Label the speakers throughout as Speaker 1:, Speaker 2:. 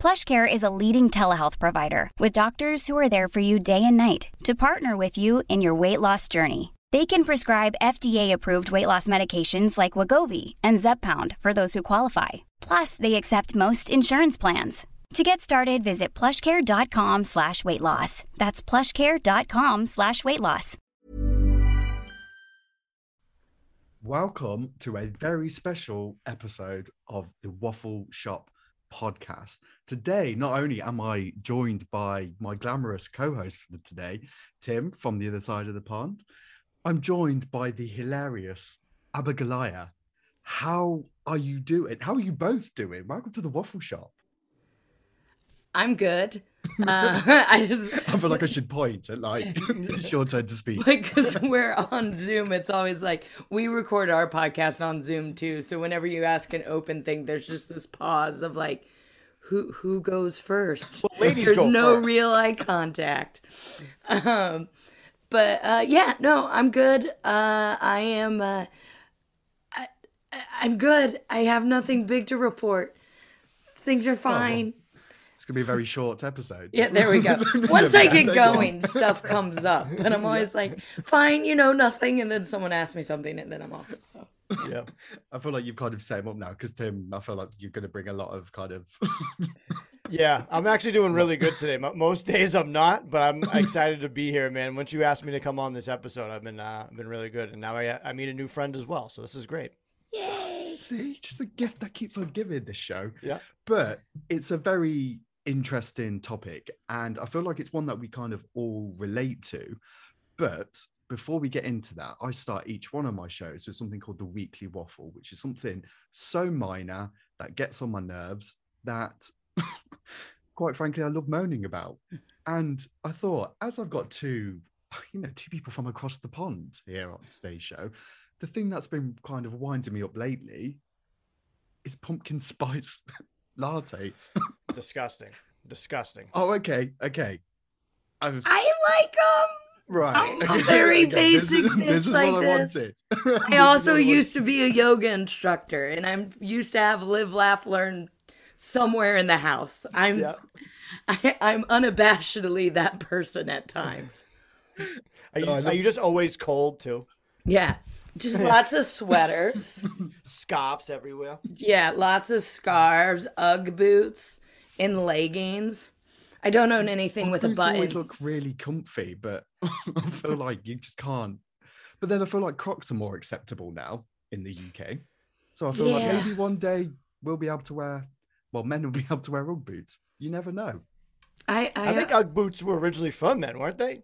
Speaker 1: PlushCare is a leading telehealth provider with doctors who are there for you day and night to partner with you in your weight loss journey. They can prescribe FDA-approved weight loss medications like Wegovy and Zepbound for those who qualify. Plus, they accept most insurance plans. To get started, visit plushcare.com slash weight loss. That's plushcare.com slash weight loss.
Speaker 2: Welcome to a very special episode of the Waffle Shop podcast. Today, not only am I joined by my glamorous co host for today, Tim from the other side of the pond, I'm joined by the hilarious Abigoliah. How are you doing? How are you both doing? Welcome to the Waffle Shop.
Speaker 3: I'm good. Uh, I just
Speaker 2: I feel like I should point at like it's your turn to speak.
Speaker 3: because we're on Zoom. It's always like we record our podcast on Zoom too. So whenever you ask an open thing, there's just this pause of like, who who goes first?
Speaker 4: ladies
Speaker 3: there's
Speaker 4: go
Speaker 3: no
Speaker 4: first.
Speaker 3: real eye contact. Um, but uh, yeah, no, I'm good. Uh, I am. Uh, I, I'm good. I have nothing big to report. Things are fine.
Speaker 2: It's gonna be a very short episode.
Speaker 3: Yeah, there we go. Once I get going, stuff comes up, and I'm always like, fine, you know, nothing, and then someone asks me something, and then I'm off. So
Speaker 4: Yeah.
Speaker 2: I feel like you've kind of set him up now because Tim, I feel like you're going to bring a lot of kind of.
Speaker 4: Yeah. I'm actually doing really good today. Most days I'm not, but I'm excited to be here, man. Once you asked me to come on this episode, I've been uh, I've been really good, and now I I meet a new friend as well. So this is great. Yay!
Speaker 2: See, just a gift that keeps on giving this show.
Speaker 4: Yeah.
Speaker 2: But it's a very interesting topic, and I feel like it's one that we kind of all relate to. But before we get into that, I start each one of my shows with something called the weekly waffle, which is something so minor that gets on my nerves that, quite frankly, I love moaning about. Hmm. And I thought, as I've got two, you know, two people from across the pond here on today's show, the thing that's been kind of winding me up lately is pumpkin spice lattes.
Speaker 4: Disgusting. Disgusting.
Speaker 2: oh, okay, okay. I've,
Speaker 3: I like them.
Speaker 2: right.
Speaker 3: I'm a very
Speaker 2: this
Speaker 3: basic
Speaker 2: is, this is
Speaker 3: like
Speaker 2: what I
Speaker 3: this.
Speaker 2: wanted.
Speaker 3: I also used to be a yoga instructor, and I'm used to have live, laugh, learn somewhere in the house. I'm
Speaker 4: Yeah.
Speaker 3: I, I'm unabashedly that person at times.
Speaker 4: Are you,
Speaker 2: No,
Speaker 4: are you just always cold too?
Speaker 3: Yeah, just lots of sweaters.
Speaker 4: Scarves everywhere.
Speaker 3: Yeah, lots of scarves, UGG boots, and leggings. I don't own anything with a
Speaker 2: Boots always look really comfy, but I feel like you just can't. But then I feel like Crocs are more acceptable now in the UK. So I feel like maybe one day we'll be able to wear, well, men will be able to wear UGG boots. You never know.
Speaker 3: I I,
Speaker 4: I think Ugg boots were originally for men, weren't they?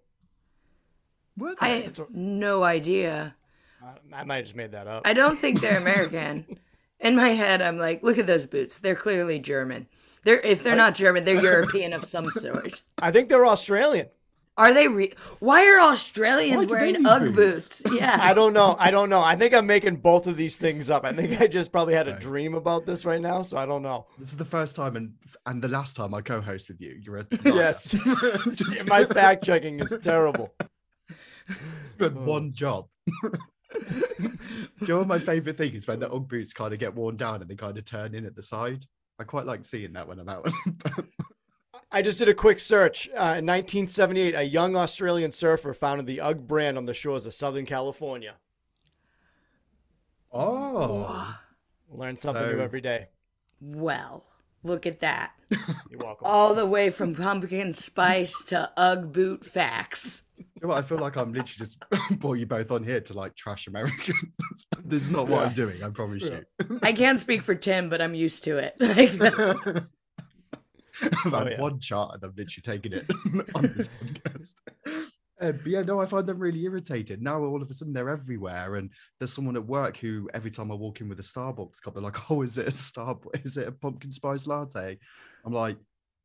Speaker 2: Were
Speaker 3: I have no idea.
Speaker 4: I, I might have just made that up.
Speaker 3: I don't think they're American. In my head, I'm like, look at those boots. They're clearly German. They're if they're not German, they're European of some sort.
Speaker 4: I think they're Australian.
Speaker 3: Are they re- Why are Australians
Speaker 2: Why do
Speaker 3: wearing
Speaker 2: need
Speaker 3: UGG
Speaker 2: boots?
Speaker 3: boots? Yeah.
Speaker 4: I don't know. I don't know. I think I'm making both of these things up. I think I just probably had a dream about this right now, so I don't know.
Speaker 2: This is the first time and and the last time I co-host with you. You're a
Speaker 4: Yes. My fact checking is terrible.
Speaker 2: good oh. one job. Do you know my favorite thing is when the UGG boots kind of get worn down and they kind of turn in at the side? I quite like seeing that when I'm out.
Speaker 4: I just did a quick search. Uh, in 1978, a young Australian surfer founded the UGG brand on the shores of Southern California.
Speaker 2: oh,
Speaker 4: Learn something
Speaker 2: So-
Speaker 4: new every day.
Speaker 3: well, look at that.
Speaker 4: You're welcome.
Speaker 3: All the way from pumpkin spice to UGG boot facts.
Speaker 2: You know what? I feel like I'm literally just brought you both on here to like trash Americans. this is not what I'm doing. I promise you.
Speaker 3: I can't speak for Tim, but I'm used to it.
Speaker 2: I've had
Speaker 4: Oh, yeah.
Speaker 2: one chart and I've literally taken it on this podcast. Uh, but yeah, no, I find them really irritated. Now all of a sudden they're everywhere, and there's someone at work who every time I walk in with a Starbucks cup, they're like, "Oh, is it a Starbucks? Is it a pumpkin spice latte?" I'm like,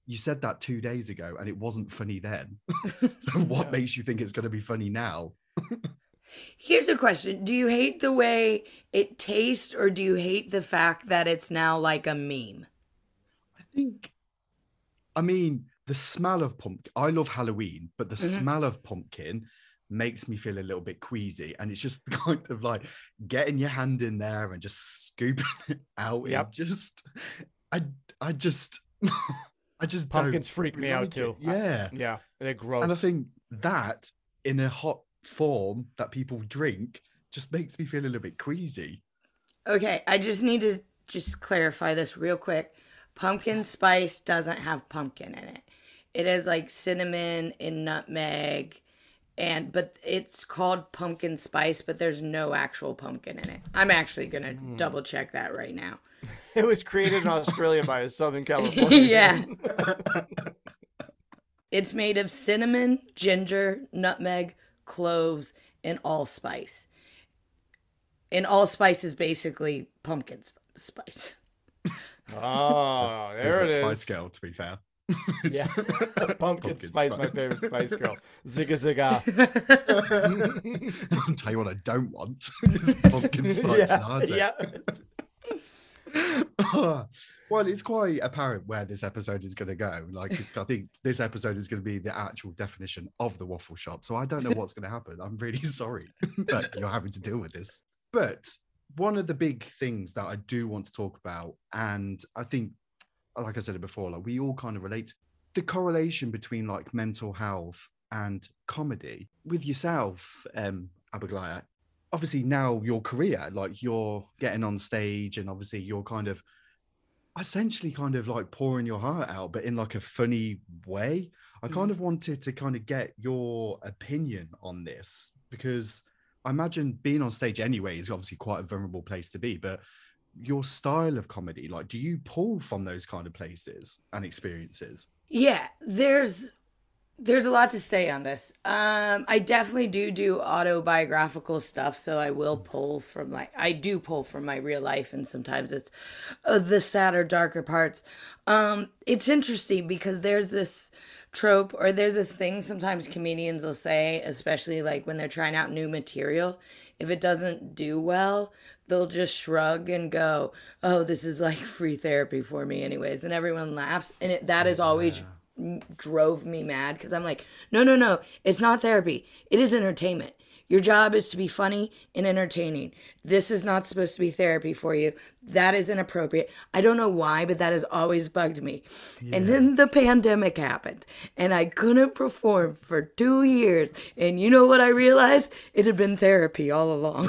Speaker 2: "You said that two days ago, and it wasn't funny then. so what
Speaker 4: Yeah. makes
Speaker 2: you think it's going to be funny now?"
Speaker 3: Here's a question Do you hate the way it tastes, or do you hate the fact that it's now like a meme?
Speaker 2: I think, I mean, the smell of pumpkin. I love Halloween, but the
Speaker 3: Mhm.
Speaker 2: smell of pumpkin makes me feel a little bit queasy, and it's just kind of like getting your hand in there and just scooping it out. It
Speaker 4: Yep.
Speaker 2: just, I, I just, I just
Speaker 4: Pumpkins
Speaker 2: don't
Speaker 4: freak me
Speaker 2: like
Speaker 4: out
Speaker 2: it.
Speaker 4: too.
Speaker 2: Yeah,
Speaker 4: Yeah, they're gross.
Speaker 2: and I think that in a hot form that people drink just makes me feel a little bit queasy.
Speaker 3: Okay, I just need to just clarify this real quick. Pumpkin spice doesn't have pumpkin in it. It is like cinnamon and nutmeg and but it's called pumpkin spice, but there's no actual pumpkin in it. I'm actually going to hmm. double check that right now.
Speaker 4: it was created in Australia by a Southern California.
Speaker 3: yeah. It's made of cinnamon, ginger, nutmeg, cloves, and allspice. And allspice is basically pumpkin sp- spice.
Speaker 4: Oh, there it
Speaker 2: Favorite
Speaker 4: is.
Speaker 2: Spice Girl, to be fair.
Speaker 4: Yeah, pumpkin, spice, my favorite Spice Girl. Zigga zigga.
Speaker 2: I'll tell you what I don't want pumpkin spice
Speaker 4: yeah,
Speaker 2: latte.
Speaker 4: yeah.
Speaker 2: well, it's quite apparent where this episode is going to go. Like, I think this episode is going to be the actual definition of the waffle shop. So I don't know what's going to happen. I'm really sorry that you're having to deal with this. But one of the big things that I do want to talk about, and I think, like I said it before, like we all kind of relate the correlation between like mental health and comedy. With yourself, um, Abigail, obviously now your career, like you're getting on stage and obviously you're kind of essentially kind of like pouring your heart out, but in like a funny way. I mm. kind of wanted to kind of get your opinion on this because I imagine being on stage anyway is obviously quite a vulnerable place to be, but your style of comedy, like, do you pull from those kind of places and experiences?
Speaker 3: Yeah, there's there's a lot to say on this. Um, I definitely do do autobiographical stuff, so I will pull from like I do pull from my real life, and sometimes it's uh, the sadder, darker parts. Um, it's interesting because there's this trope or there's this thing sometimes comedians will say, especially like when they're trying out new material. If it doesn't do well, they'll just shrug and go, "Oh, this is like free therapy for me, anyways," and everyone laughs, and it, that is always m- drove me mad because I'm like, no, no, no, it's not therapy. It is entertainment. Your job is to be funny and entertaining. This is not supposed to be therapy for you. That is inappropriate. I don't know why, but that has always bugged me. And then the pandemic happened and I couldn't perform for two years. And you know what I realized? It had been therapy all along.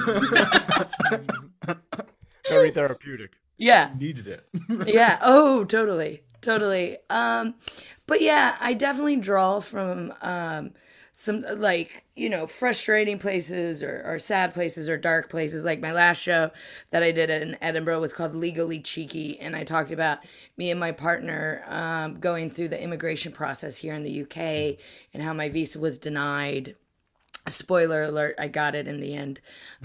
Speaker 4: Very therapeutic.
Speaker 3: yeah.
Speaker 2: Needed it.
Speaker 3: yeah oh totally totally. Um but yeah i definitely draw from um some like you know frustrating places or, or sad places or dark places. Like my last show that i did in edinburgh was called legally cheeky and i talked about me and my partner um, going through the immigration process here in the uk and how my visa was denied spoiler alert i got it in the end.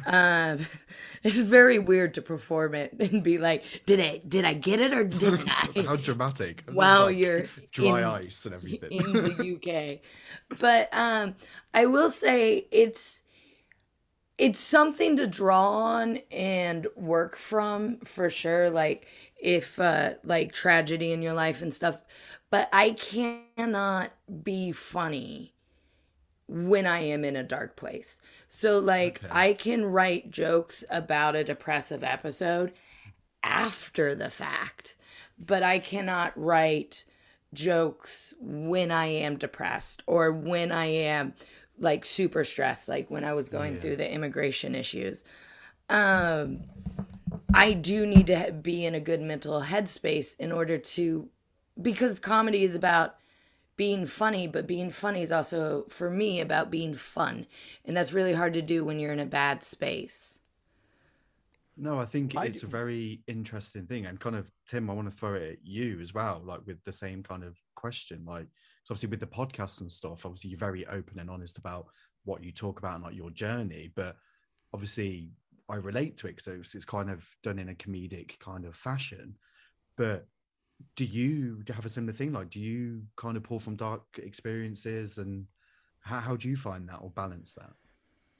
Speaker 3: Um it's very weird to perform it and be like did i did i get it or didn't i?
Speaker 2: How dramatic.
Speaker 3: Wow,
Speaker 2: like,
Speaker 3: you're
Speaker 2: dry
Speaker 3: in-
Speaker 2: ice and everything.
Speaker 3: in the uk but um i will say it's it's something to draw on and work from for sure like if uh like tragedy in your life and stuff. But i cannot be funny when I am in a dark place. So like
Speaker 2: Okay.
Speaker 3: I can write jokes about a depressive episode after the fact, but I cannot write jokes when I am depressed or when I am like super stressed like when I was going through the immigration issues. Um I do need to be in a good mental headspace in order to because comedy is about being funny, but being funny is also for me about being fun. And that's really hard to do when you're in a bad space.
Speaker 2: No, I think
Speaker 4: I-
Speaker 2: it's a very interesting thing. And kind of, Tim, I want to throw it at you as well, like with the same kind of question. Like, so obviously with the podcast and stuff, obviously you're very open and honest about what you talk about and like your journey. But obviously I relate to it because it's, it's kind of done in a comedic kind of fashion. But do you have a similar thing? Like, do you kind of pull from dark experiences and how, how do you find that or balance that?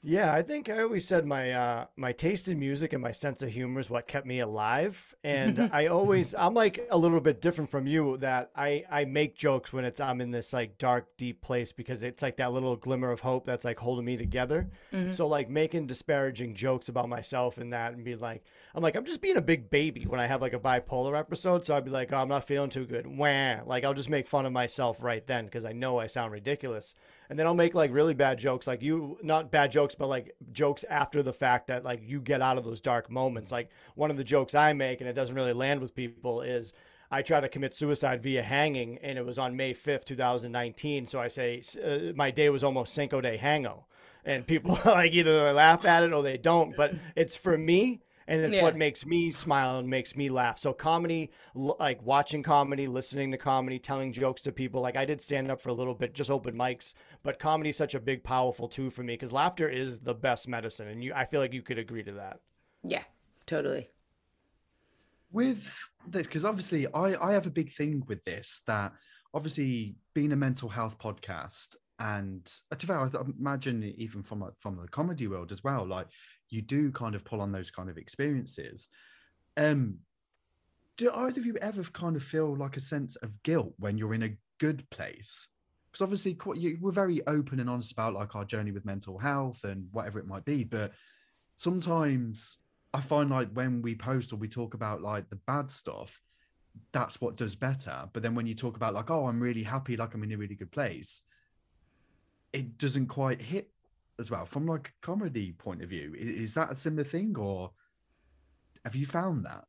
Speaker 4: Yeah, I think I always said my uh, my taste in music and my sense of humor is what kept me alive. And I always I'm like a little bit different from you that I I make jokes when it's I'm in this like dark deep place because it's like that little glimmer of hope that's like holding me together. So like making disparaging jokes about myself and that and be like I'm like I'm just being a big baby when I have like a bipolar episode. So I'd be like, oh, I'm not feeling too good. Wah. Like I'll just make fun of myself right then because I know I sound ridiculous and then I'll make like really bad jokes, like you, not bad jokes, but like jokes after the fact that like you get out of those dark moments. Like one of the jokes I make, and it doesn't really land with people, is I try to commit suicide via hanging, and it was on May 5th, 2019. So I say uh, my day was almost Cinco de Hango. And people like either they laugh at it or they don't, but it's for me and it's
Speaker 3: Yeah.
Speaker 4: what makes me smile and makes me laugh. So comedy, like watching comedy, listening to comedy, telling jokes to people. Like I did stand up for a little bit, just open mics, but comedy is such a big, powerful tool for me because laughter is the best medicine, and you, I feel like you could agree to that.
Speaker 3: Yeah, totally.
Speaker 2: with this because obviously I I have a big thing with this that obviously being a mental health podcast and uh, to fair, I imagine even from like, from the comedy world as well like you do kind of pull on those kind of experiences um do either of you ever kind of feel like a sense of guilt when you're in a good place because obviously quite, you, we're very open and honest about like our journey with mental health and whatever it might be but sometimes I find like when we post or we talk about like the bad stuff, that's what does better. But then when you talk about like, oh, I'm really happy, like I'm in a really good place, it doesn't quite hit as well from like a comedy point of view. Is that a similar thing or have you found that?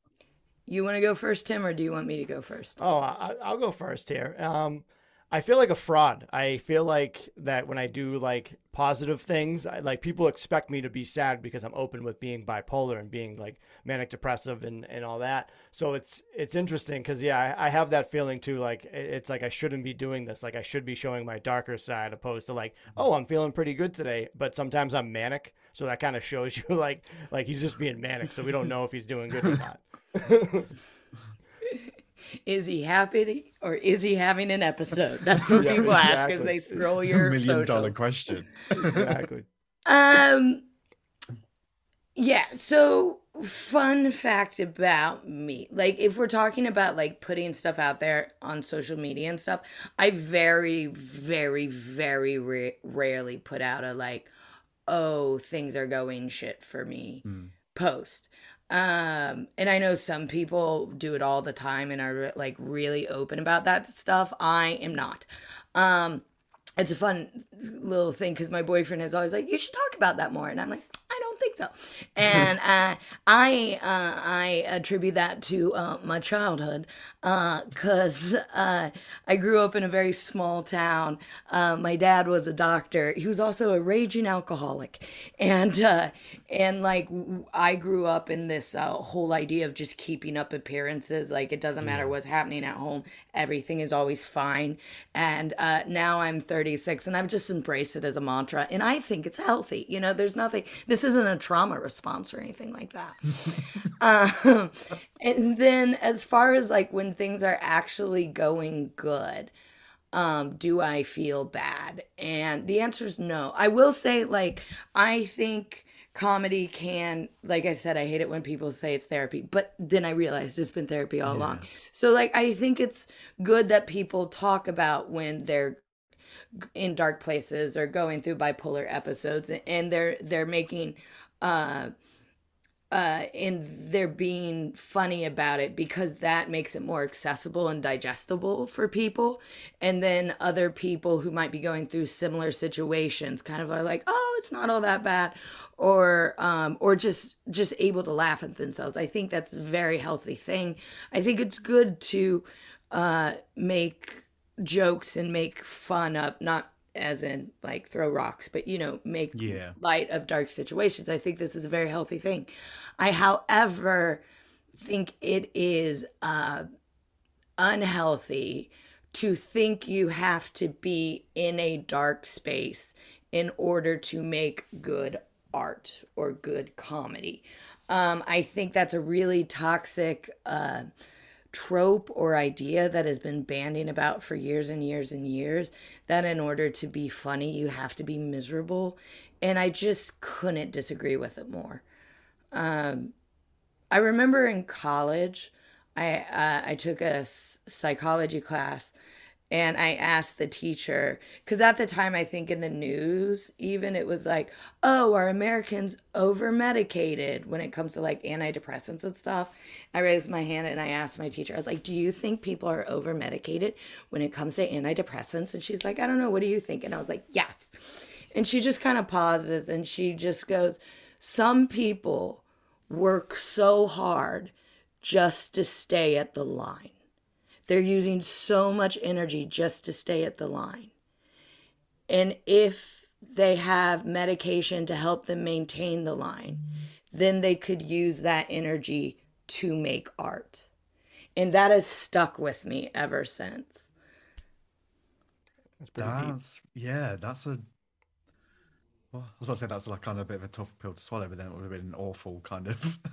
Speaker 3: You want to go first, Tim, or do you want me to go first?
Speaker 4: Oh, I, I'll go first here. Um, I feel like a fraud. I feel like that when I do like positive things, I, like people expect me to be sad because I'm open with being bipolar and being like manic depressive and, and all that. So it's it's interesting because yeah, I, I have that feeling too. Like it's like I shouldn't be doing this. Like I should be showing my darker side, opposed to like, mm-hmm. oh, I'm feeling pretty good today. But sometimes I'm manic, so that kind of shows you like like he's just being manic. So we don't know if he's doing good or not.
Speaker 3: Is he happy or is he having an episode? That's what
Speaker 4: Yeah,
Speaker 3: people ask as they scroll
Speaker 2: It's
Speaker 3: your
Speaker 2: a million dollar
Speaker 3: socials.
Speaker 2: question.
Speaker 4: exactly.
Speaker 3: Um yeah, so fun fact about me. Like if we're talking about like putting stuff out there on social media and stuff, I very very very ra- rarely put out a like oh, things are going shit for me post. Um and I know some people do it all the time and are like really open about that stuff. I am not. Um it's a fun little thing because my boyfriend is always like, "You should talk about that more," and I'm like, "I don't think so. And uh, I uh, I attribute that to uh, my childhood because uh, uh, I grew up in a very small town. Uh, my dad was a doctor. He was also a raging alcoholic, and and like I grew up in this whole idea of just keeping up appearances. Like it doesn't matter what's happening at home, everything is always fine. And now I'm 36, and I've just embraced it as a mantra, and I think it's healthy. You know, there's nothing. This isn't a trauma response or anything like that. um, and then as far as like when things are actually going good, um, do I feel bad? And the answer is no. I will say, like, I think comedy can like i said i hate it when people say it's therapy but then i realized it's been therapy all yeah. along so like i think it's good that people talk about when they're in dark places or going through bipolar episodes and they're they're making uh uh, and they're being funny about it because that makes it more accessible and digestible for people. And then other people who might be going through similar situations kind of are like, oh, it's not all that bad, or um, or just just able to laugh at themselves. I think that's a very healthy thing. I think it's good to uh, make jokes and make fun of not as in like throw rocks, but you know, make yeah. light of dark situations. I think this is a very healthy thing. I, however, think it is uh, unhealthy to think you have to be in a dark space in order to make good art or good comedy. Um, I think that's a really toxic. Uh, trope or idea that has been banding about for years and years and years that in order to be funny, you have to be miserable. And I just couldn't disagree with it more. Um, I remember in college, I uh, I took a psychology class and I asked the teacher because at the time I think in the news even it was like, oh, are Americans over medicated when it comes to like antidepressants and stuff? I raised my hand and I asked my teacher, I was like, do you think people are over medicated when it comes to antidepressants? And she's like, I don't know, what do you think? And I was like, yes. And she just kind of pauses and she just goes, some people work so hard just to stay at the line they're using so much energy just to stay at the line. And if they have medication to help them maintain the line, then they could use that energy to make art. And that has stuck with me ever since.
Speaker 2: That's, that's yeah, that's a well, I was about to say that's like kind of a bit of a tough pill to swallow, but then it would have been an awful kind of.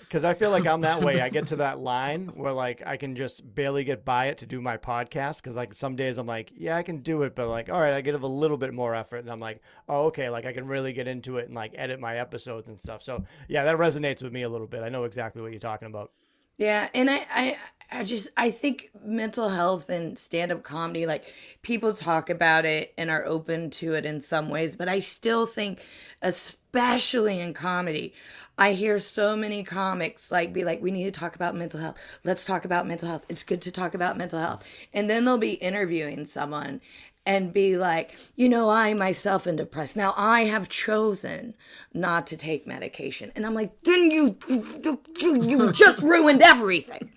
Speaker 4: Because I feel like I'm that way. I get to that line where like I can just barely get by it to do my podcast. Because like some days I'm like, yeah, I can do it, but like, all right, I give a little bit more effort, and I'm like, oh, okay, like I can really get into it and like edit my episodes and stuff. So yeah, that resonates with me a little bit. I know exactly what you're talking about.
Speaker 3: Yeah, and I, I I just I think mental health and stand-up comedy like people talk about it and are open to it in some ways, but I still think especially in comedy, I hear so many comics like be like we need to talk about mental health. Let's talk about mental health. It's good to talk about mental health. And then they'll be interviewing someone and be like, you know, I myself am depressed. Now I have chosen not to take medication. And I'm like, then you, you, you just ruined everything.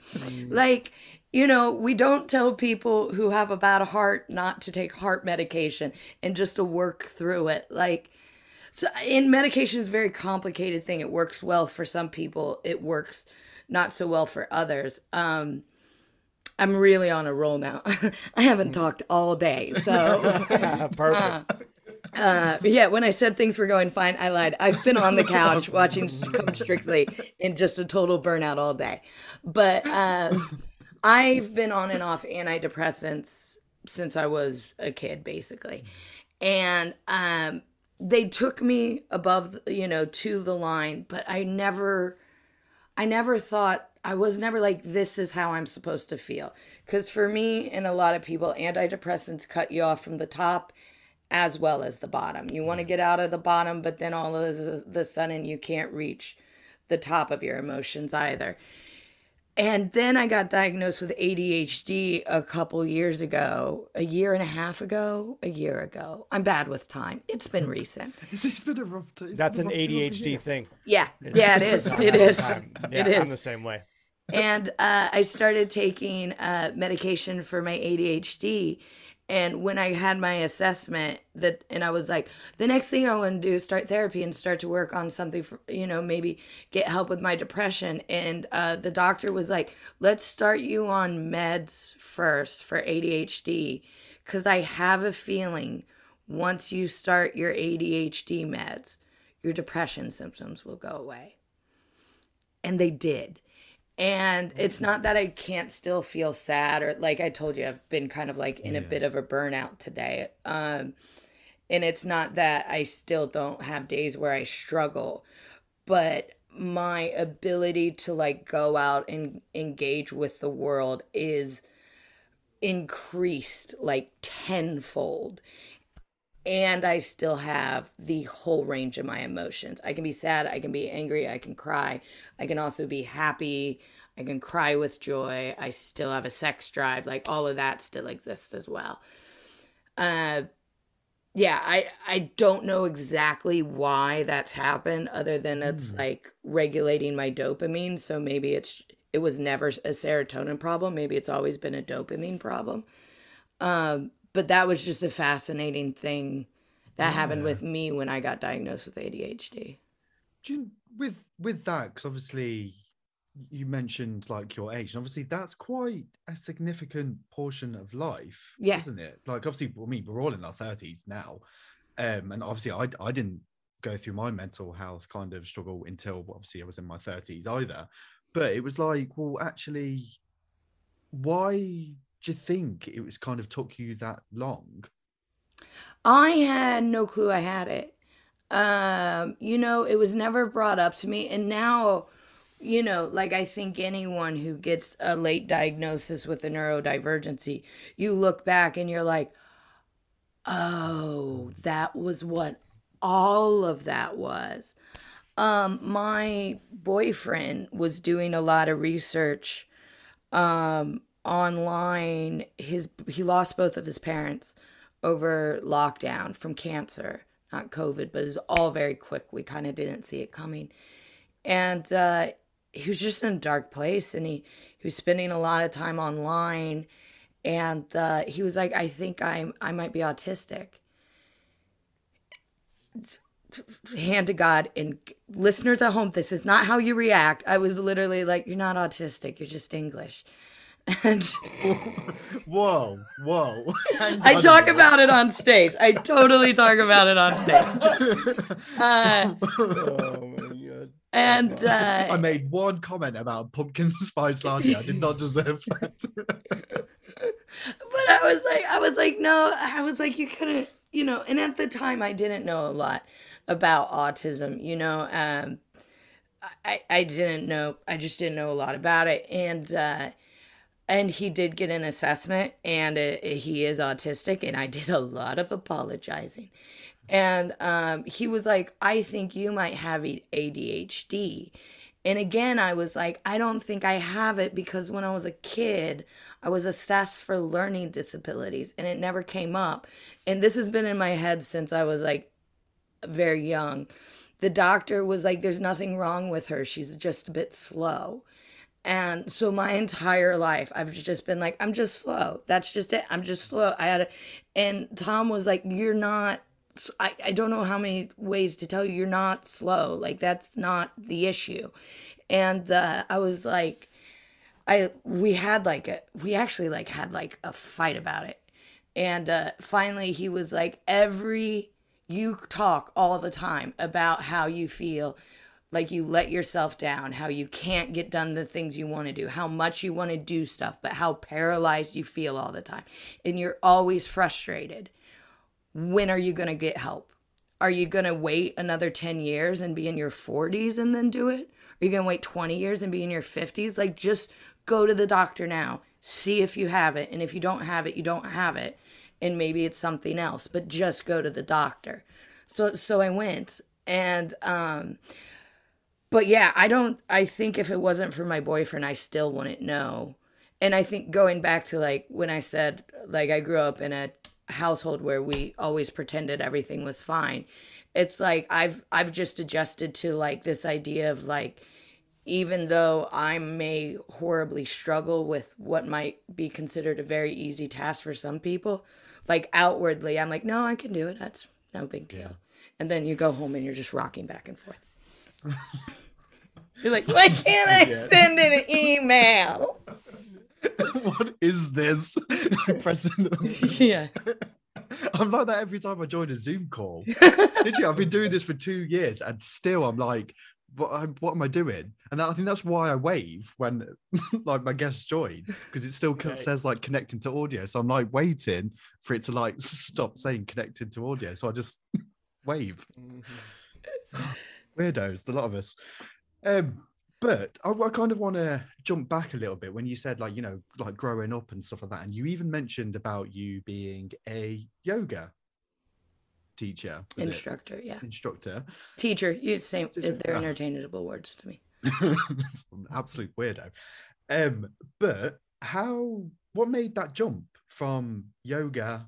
Speaker 3: Like, you know, we don't tell people who have a bad heart not to take heart medication and just to work through it. Like, so in medication is a very complicated thing. It works well for some people. It works not so well for others. Um, I'm really on a roll now. I haven't mm. talked all day, so
Speaker 4: perfect.
Speaker 3: Uh, uh, yeah, when I said things were going fine, I lied. I've been on the couch watching Come Strictly in just a total burnout all day. But um, I've been on and off antidepressants since I was a kid, basically. And um, they took me above, you know, to the line, but I never, I never thought I was never like, this is how I'm supposed to feel. Because for me and a lot of people, antidepressants cut you off from the top as well as the bottom. You want to get out of the bottom, but then all of the sudden you can't reach the top of your emotions either. And then I got diagnosed with ADHD a couple years ago, a year and a half ago, a year ago. I'm bad with time. It's been recent.
Speaker 2: It's, it's been a rough. T- it's
Speaker 4: That's
Speaker 2: been
Speaker 4: an
Speaker 2: rough two or three
Speaker 4: ADHD
Speaker 2: years.
Speaker 4: thing.
Speaker 3: Yeah, yeah, it is.
Speaker 4: Not
Speaker 3: It
Speaker 4: having
Speaker 3: is.
Speaker 4: time.
Speaker 3: It
Speaker 4: Yeah,
Speaker 3: is.
Speaker 4: I'm the same way.
Speaker 3: and uh, I started taking uh, medication for my ADHD. And when I had my assessment, that and I was like, the next thing I want to do is start therapy and start to work on something for you know maybe get help with my depression. And uh, the doctor was like, let's start you on meds first for ADHD, because I have a feeling once you start your ADHD meds, your depression symptoms will go away. And they did. And it's not that I can't still feel sad or like I told you, I've been kind of like in a bit of a burnout today. Um, and it's not that I still don't have days where I struggle, but my ability to like go out and engage with the world is increased like tenfold and I still have the whole range of my emotions. I can be sad, I can be angry, I can cry, I can also be happy, I can cry with joy. I still have a sex drive, like all of that still exists as well. Uh yeah, I I don't know exactly why that's happened other than it's like regulating my dopamine, so maybe it's it was never a serotonin problem, maybe it's always been a dopamine problem. Um but that was just a fascinating thing that happened with me when I got diagnosed with ADHD.
Speaker 2: Do you, with with that, because obviously you mentioned like your age, and obviously that's quite a significant portion of life,
Speaker 3: Yeah.
Speaker 2: isn't it? Like obviously, I mean, we're all in our thirties now, um, and obviously, I I didn't go through my mental health kind of struggle until obviously I was in my thirties either, but it was like, well, actually, why do you think it was kind of took you that long?
Speaker 3: I had no clue I had it. Um, you know, it was never brought up to me. And now, you know, like I think anyone who gets a late diagnosis with a neurodivergency, you look back and you're like, oh, that was what all of that was. Um, my boyfriend was doing a lot of research um, online. His he lost both of his parents over lockdown from cancer, not COVID, but it was all very quick. We kind of didn't see it coming, and uh, he was just in a dark place, and he he was spending a lot of time online, and uh, he was like, "I think I'm I might be autistic." hand to God and listeners at home, this is not how you react. I was literally like, You're not autistic, you're just English. And
Speaker 2: Whoa, whoa!
Speaker 3: I talk
Speaker 2: minute.
Speaker 3: about it on stage. I totally talk about it on stage. Uh,
Speaker 4: Oh my god.
Speaker 3: and uh,
Speaker 2: I made one comment about pumpkin spice latte. I did not deserve that.
Speaker 3: but I was like, I was like, no, I was like, you couldn't, you know. And at the time, I didn't know a lot about autism, you know. Um, I I didn't know, I just didn't know a lot about it, and uh, and he did get an assessment, and uh he is autistic, and I did a lot of apologizing. And um, he was like, I think you might have ADHD. And again, I was like, I don't think I have it because when I was a kid, I was assessed for learning disabilities and it never came up. And this has been in my head since I was like very young. The doctor was like, There's nothing wrong with her. She's just a bit slow. And so my entire life, I've just been like, I'm just slow. That's just it. I'm just slow. I had a, and Tom was like, You're not, I, I don't know how many ways to tell you you're not slow. Like, that's not the issue. And uh, I was like, I, we had like a, we actually like had like a fight about it. And uh, finally he was like, Every, you talk all the time about how you feel like you let yourself down, how you can't get done the things you want to do, how much you want to do stuff, but how paralyzed you feel all the time. And you're always frustrated. When are you going to get help? Are you going to wait another 10 years and be in your 40s and then do it? Are you going to wait 20 years and be in your 50s? Like, just go to the doctor now, see if you have it. And if you don't have it, you don't have it. And maybe it's something else, but just go to the doctor. So, so I went and, um, but yeah, I don't. I think if it wasn't for my boyfriend, I still wouldn't know. And I think going back to like when I said like I grew up in a household where we always pretended everything was fine. It's like I've I've just adjusted to like this idea of like even though I may horribly struggle with what might be considered a very easy task for some people, like outwardly, I'm like, no, I can do it. That's no big deal. Yeah. And then you go home and you're just rocking back and forth. You're like, why can't I yeah. send an email?
Speaker 2: what is this? pressing the...
Speaker 3: Yeah.
Speaker 2: I'm like that every time I join a Zoom call. Did you? I've been doing this for two years and still I'm like, what, what am I doing? And I think that's why I wave when like my guests join because it still right. says like connecting to audio. So I'm like waiting for it to like stop saying connected to audio. So I just wave. Mm-hmm. Weirdos, the lot of us. Um, but I, I kind of want to jump back a little bit when you said like you know like growing up and stuff like that, and you even mentioned about you being a yoga teacher,
Speaker 3: instructor,
Speaker 2: it?
Speaker 3: yeah,
Speaker 2: instructor,
Speaker 3: teacher. You same. Teacher. They're interchangeable words to me.
Speaker 2: absolute weirdo. Um, but how? What made that jump from yoga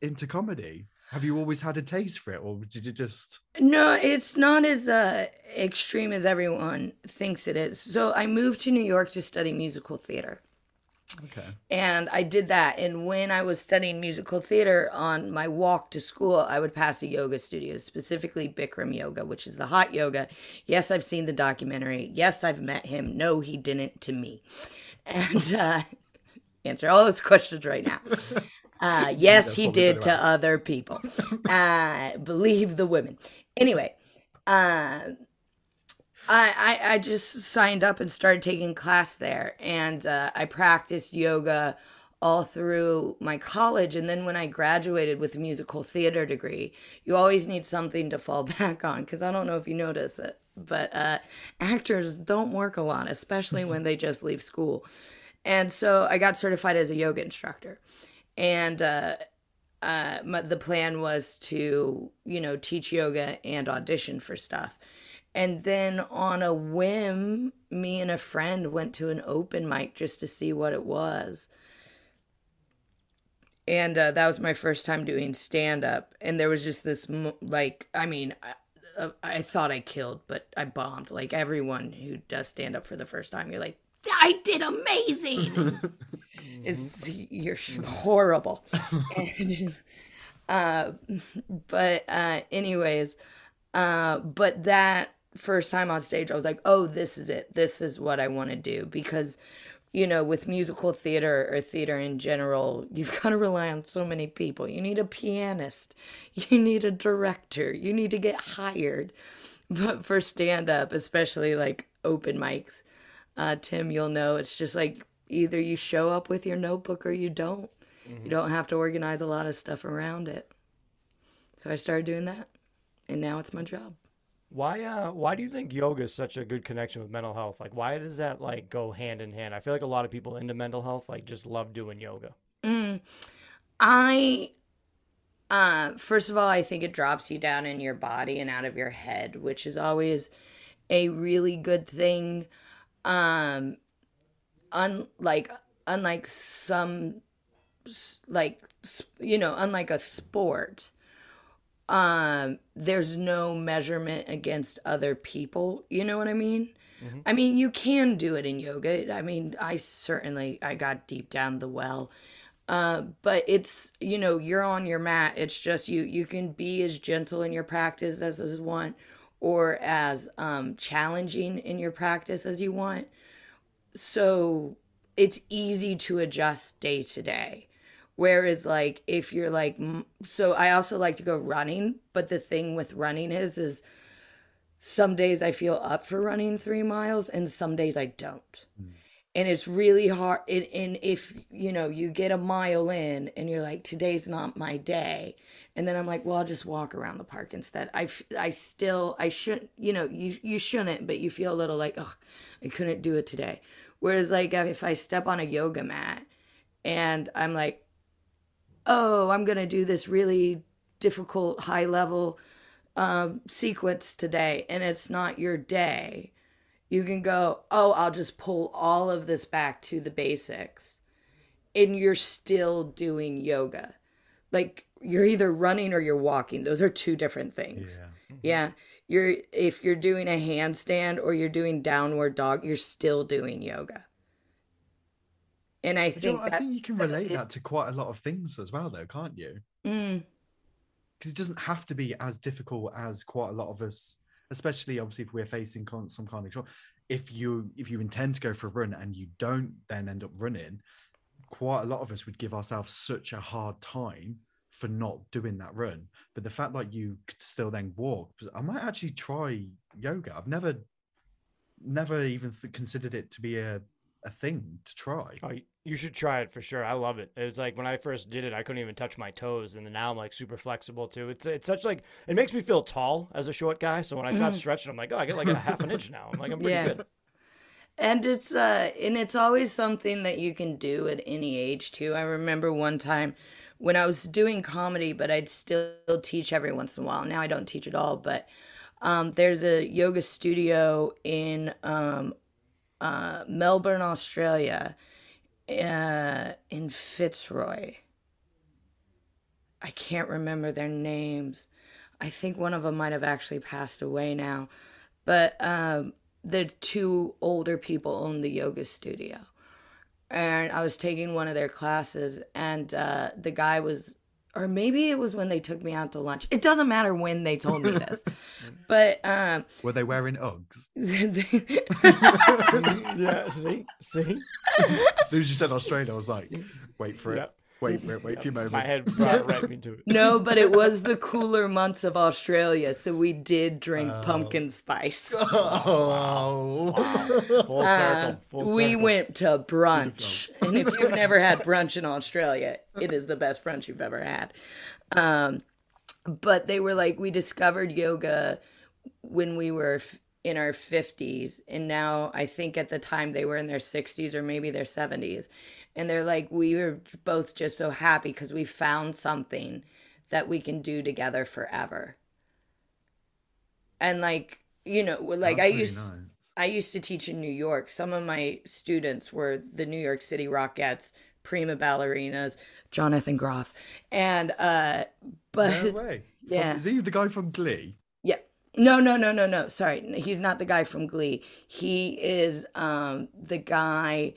Speaker 2: into comedy? Have you always had a taste for it, or did you just?
Speaker 3: No, it's not as uh, extreme as everyone thinks it is. So I moved to New York to study musical theater.
Speaker 2: Okay.
Speaker 3: And I did that. And when I was studying musical theater on my walk to school, I would pass a yoga studio, specifically Bikram Yoga, which is the hot yoga. Yes, I've seen the documentary. Yes, I've met him. No, he didn't to me. And uh, answer all those questions right now. Uh, yes, he did to other people. uh, believe the women. Anyway, uh, I, I, I just signed up and started taking class there, and uh, I practiced yoga all through my college. And then when I graduated with a musical theater degree, you always need something to fall back on because I don't know if you notice it, but uh, actors don't work a lot, especially when they just leave school. And so I got certified as a yoga instructor and uh, uh, my, the plan was to you know teach yoga and audition for stuff. And then on a whim me and a friend went to an open mic just to see what it was. And uh, that was my first time doing stand up and there was just this like i mean I, uh, I thought i killed but i bombed. Like everyone who does stand up for the first time you're like i did amazing is you're horrible. and, uh, but uh, anyways, uh, but that first time on stage, I was like, oh, this is it. This is what I want to do because you know, with musical theater or theater in general, you've got to rely on so many people. You need a pianist, you need a director, you need to get hired. But for stand up, especially like open mics, uh, Tim, you'll know it's just like either you show up with your notebook or you don't. Mm-hmm. You don't have to organize a lot of stuff around it. So I started doing that, and now it's my job.
Speaker 4: Why uh why do you think yoga is such a good connection with mental health? Like why does that like go hand in hand? I feel like a lot of people into mental health like just love doing yoga.
Speaker 3: Mm, I uh first of all, I think it drops you down in your body and out of your head, which is always a really good thing. Um unlike unlike some like you know unlike a sport um there's no measurement against other people you know what i mean? Mm-hmm. i mean you can do it in yoga. I mean i certainly i got deep down the well. Uh, but it's you know you're on your mat. It's just you you can be as gentle in your practice as you want or as um, challenging in your practice as you want so it's easy to adjust day to day. Whereas, like, if you're like, so I also like to go running, but the thing with running is, is some days I feel up for running three miles and some days I don't. Mm. And it's really hard. And, and if, you know, you get a mile in and you're like, today's not my day. And then I'm like, well, I'll just walk around the park instead. I, I still, I shouldn't, you know, you, you shouldn't, but you feel a little like, oh, I couldn't do it today. Whereas, like, if I step on a yoga mat and I'm like, oh, I'm going to do this really difficult, high level um, sequence today and it's not your day, you can go, oh, I'll just pull all of this back to the basics. And you're still doing yoga. Like you're either running or you're walking. Those are two different things.
Speaker 2: Yeah.
Speaker 3: Yeah. You're if you're doing a handstand or you're doing downward dog, you're still doing yoga. And I
Speaker 2: But you know
Speaker 3: think that
Speaker 2: I think you can relate
Speaker 3: it-
Speaker 2: that to quite a lot of things as well, though, can't you?
Speaker 3: Mm,
Speaker 2: Because it doesn't have to be as difficult as quite a lot of us, especially obviously if we're facing some kind of trouble. If you if you intend to go for a run and you don't then end up running, quite a lot of us would give ourselves such a hard time for not doing that run. But the fact that you could still then walk, I might actually try yoga. I've never, never even th- considered it to be a, a thing to try.
Speaker 4: Oh, you should try it for sure. I love it. It was like when I first did it, I couldn't even touch my toes, and then now I'm like super flexible too. It's it's such like it makes me feel tall as a short guy. So when I start stretching, I'm like, oh, I get like a half an inch now. I'm like, I'm pretty
Speaker 3: Yeah.
Speaker 4: good.
Speaker 3: And it's uh and it's always something that you can do at any age too. I remember one time when I was doing comedy, but I'd still teach every once in a while. Now I don't teach at all, but um, there's a yoga studio in um, uh, Melbourne, Australia, uh, in Fitzroy. I can't remember their names. I think one of them might have actually passed away now. But um, the two older people own the yoga studio. And I was taking one of their classes, and uh, the guy was, or maybe it was when they took me out to lunch. It doesn't matter when they told me this. but um,
Speaker 2: Were they wearing Uggs?
Speaker 4: yeah. See, see.
Speaker 2: as soon as you said Australia, I was like, wait for it.
Speaker 4: Yep.
Speaker 2: Wait for it. Wait a few moments.
Speaker 4: My head brought right into it.
Speaker 3: no, but it was the cooler months of Australia, so we did drink
Speaker 4: Oh.
Speaker 3: pumpkin spice.
Speaker 2: Oh.
Speaker 4: Full
Speaker 3: Uh,
Speaker 4: circle.
Speaker 3: We
Speaker 4: circle.
Speaker 3: went to brunch, and if you've never had brunch in Australia, it is the best brunch you've ever had. Um, but they were like, we discovered yoga when we were in our 50s, and now I think at the time they were in their 60s or maybe their 70s, and they're like, we were both just so happy because we found something that we can do together forever. And like, you know, like I used.
Speaker 2: nice.
Speaker 3: I used to teach in New York. Some of my students were the New York City Rockettes, prima ballerinas, Jonathan Groff, and uh, but
Speaker 2: No
Speaker 3: Yeah.
Speaker 2: Is he the guy from Glee?
Speaker 3: Yeah, no, no, no, no, no. Sorry, he's not the guy from Glee. He is um the guy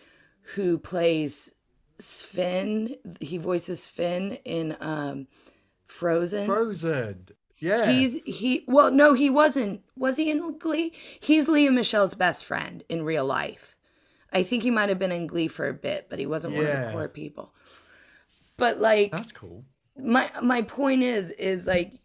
Speaker 3: who plays Sven. He voices Finn in um Frozen.
Speaker 2: Frozen. Yeah.
Speaker 3: He's he well no he wasn't was he in Glee? He's Lea Michele's best friend in real life. I think he might have been in Glee for a bit, but he wasn't one of the core people. But like
Speaker 2: That's cool.
Speaker 3: my my point is is like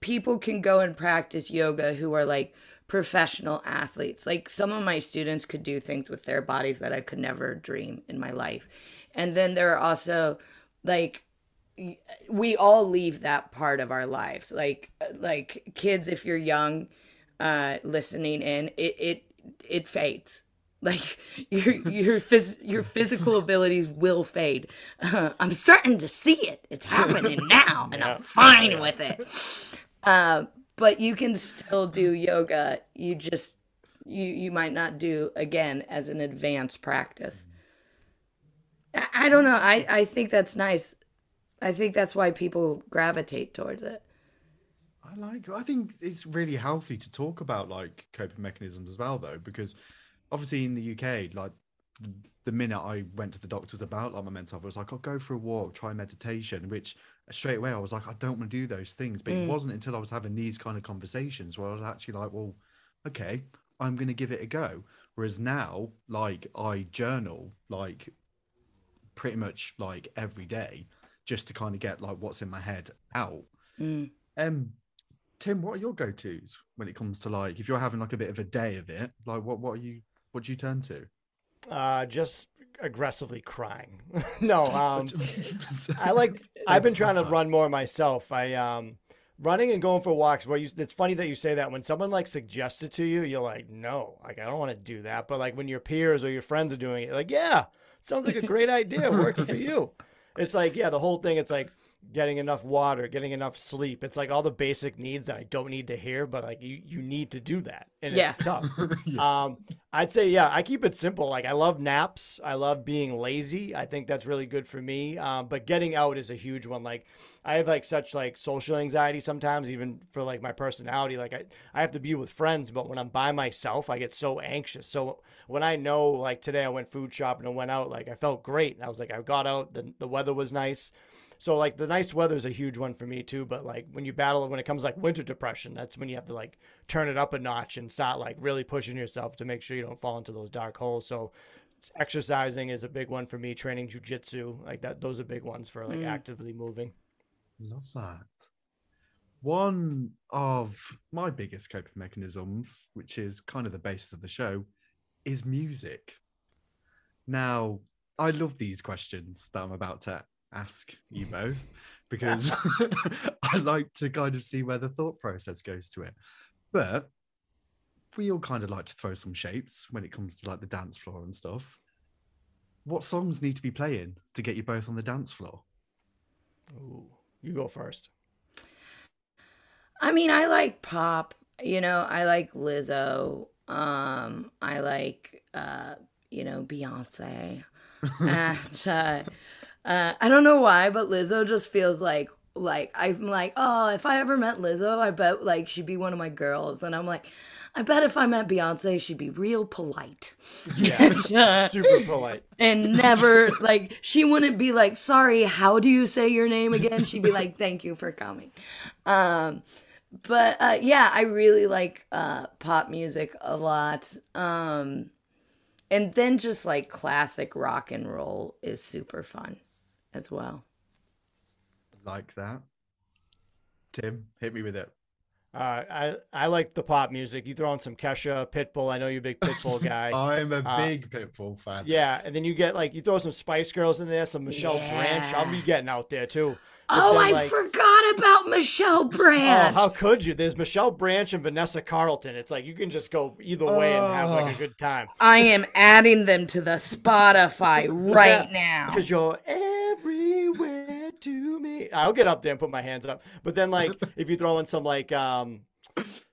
Speaker 3: people can go and practice yoga who are like professional athletes. Like some of my students could do things with their bodies that i could never dream in my life. And then there are also like we all leave that part of our lives. Like like kids if you're young uh listening in it it it fades like your your phys- your physical abilities will fade. Uh, I'm starting to see it. It's happening now, and I'm fine with it. Uh, but you can still do yoga. You just you you might not do again as an advanced practice. I, I don't know. I I think that's nice. I think that's why people gravitate towards it.
Speaker 2: I like. I think it's really healthy to talk about like coping mechanisms as well, though, because obviously in the UK, like the minute I went to the doctors about like my mental health, I was like, I'll go for a walk, try meditation, which straight away I was like, I don't want to do those things. But it wasn't until I was having these kind of conversations where I was actually like, well, okay, I'm going to give it a go. Whereas now, like I journal like pretty much like every day just to kind of get like what's in my head out. Um, Tim, what are your go tos when it comes to like if you're having like a bit of a day of it? Like, what what are you what do you turn to?
Speaker 4: Uh, just aggressively crying. no, um, I like. I've been trying to run more myself. I um, running and going for walks. Where you, it's funny that you say that. When someone like suggests it to you, you're like, no, like I don't want to do that. But like when your peers or your friends are doing it, like, yeah, sounds like a great idea. Works for you. It's like, yeah, the whole thing. It's like getting enough water, getting enough sleep. It's like all the basic needs that I don't need to hear, but like you, you need to do that. And
Speaker 3: Yeah.
Speaker 4: it's tough. Um, I'd say, yeah, I keep it simple. Like I love naps. I love being lazy. I think that's really good for me. Um, but getting out is a huge one. Like I have like such like social anxiety sometimes, even for like my personality. Like I, I have to be with friends, but when I'm by myself, I get so anxious. So when I know like today I went food shopping and went out, like I felt great. I was like, I got out, the, the weather was nice. So like the nice weather is a huge one for me too. But like when you battle when it comes like winter depression, that's when you have to like turn it up a notch and start like really pushing yourself to make sure you don't fall into those dark holes. So exercising is a big one for me. Training jujitsu, like that, those are big ones for like mm. actively moving.
Speaker 2: Love that. One of my biggest coping mechanisms, which is kind of the basis of the show, is music. Now, I love these questions that I'm about to ask you both because I like to kind of see where the thought process goes to it. But we all kind of like to throw some shapes when it comes to like the dance floor and stuff. What songs need to be playing to get you both on the dance floor?
Speaker 4: Ooh, you go first.
Speaker 3: I mean, I like pop. You know, I like Lizzo. Um, I like uh, you know, Beyonce. and uh, uh, I don't know why, but Lizzo just feels like like I'm like, oh, if I ever met Lizzo, I bet like she'd be one of my girls. And I'm like, I bet if I met Beyonce, she'd be real polite.
Speaker 4: Yeah, super polite.
Speaker 3: and never like she wouldn't be like sorry how do you say your name again she'd be like thank you for coming um but uh yeah i really like uh pop music a lot um and then just like classic rock and roll is super fun as well
Speaker 2: Like that. Tim, hit me with it.
Speaker 4: Uh, I I like the pop music. You throw in some Kesha, Pitbull. I know you're a big Pitbull guy.
Speaker 2: I'm a
Speaker 4: Uh,
Speaker 2: big Pitbull fan.
Speaker 4: Yeah, and then you get like you throw some Spice Girls in there, some Michelle Branch. I'll be getting out there too. But
Speaker 3: oh
Speaker 4: then,
Speaker 3: i
Speaker 4: like-
Speaker 3: forgot about michelle branch
Speaker 4: Oh, how could you? There's Michelle Branch and Vanessa Carlton. It's like you can just go either way and have like a
Speaker 2: Oh.
Speaker 4: good time.
Speaker 3: i am adding them to the spotify right now
Speaker 4: Because you're everywhere to me. I'll get up there and put my hands up. But then like if you throw in some like um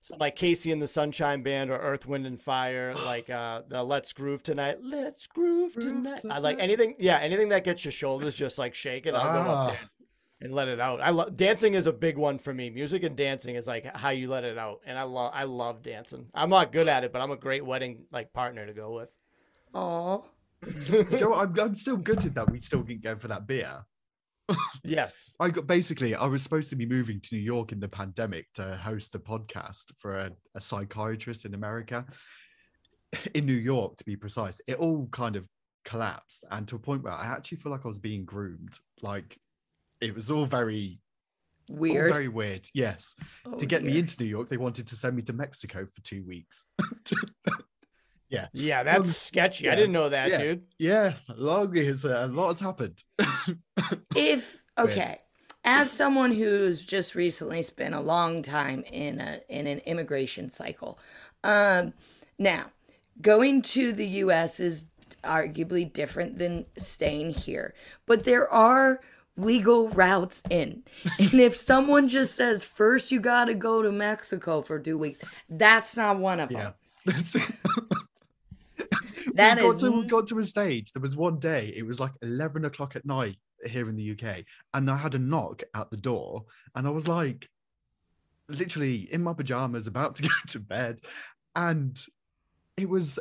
Speaker 4: some like KC and the Sunshine Band or Earth, Wind and Fire, like uh the Let's Groove Tonight. Let's groove tonight. I like anything yeah, anything that gets your shoulders just like shaking, I'll go up there
Speaker 2: Ah.
Speaker 4: and let it out. I love dancing is a big one for me. Music and dancing is like how you let it out. And I love I love dancing. I'm not good at it, but I'm a great wedding like partner to go with.
Speaker 3: oh
Speaker 2: Joe, I'm, I'm still gutted that we still didn't go for that beer.
Speaker 4: Yes.
Speaker 2: I got basically, I was supposed to be moving to New York in the pandemic to host a podcast for a, a psychiatrist in America, in New York to be precise. It all kind of collapsed, and to a point where I actually feel like I was being groomed. Like it was all very, all
Speaker 3: weird
Speaker 2: very weird. Yes,
Speaker 3: Oh,
Speaker 2: to get me into New York, they wanted to send me to Mexico for two weeks. yeah,
Speaker 4: Yeah, that's
Speaker 2: Long-
Speaker 4: sketchy. I didn't know that,
Speaker 2: yeah.
Speaker 4: dude.
Speaker 2: yeah. Long is a lot has happened.
Speaker 3: if
Speaker 2: Weird.
Speaker 3: okay as someone who's just recently spent a long time in a in an immigration cycle um now going to the US is arguably different than staying here but there are legal routes in and if someone just says first you got to go to Mexico for 2 weeks that's not one of them. Yeah. That
Speaker 2: we got to, we got to a stage. There was one day, it was like 11 o'clock at night here in the UK, and I had a knock at the door, and I was like, literally in my pajamas, about to go to bed. And it was,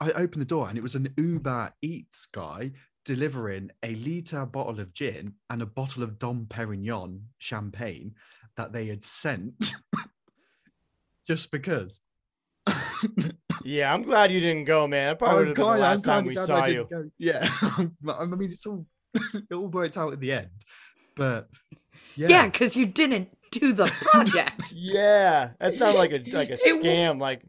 Speaker 2: I opened the door, and it was an Uber Eats guy delivering a litre bottle of gin and a bottle of Dom Perignon champagne that they had sent just because.
Speaker 4: Yeah, I'm glad you didn't go, man. That probably would have been the last time we saw you.
Speaker 2: go. Yeah, I mean, it's all it all worked out at the end, but yeah,
Speaker 3: yeah cuz you didn't do the project
Speaker 4: Yeah, that sounded like a like a
Speaker 3: It wa-
Speaker 4: scam. Like,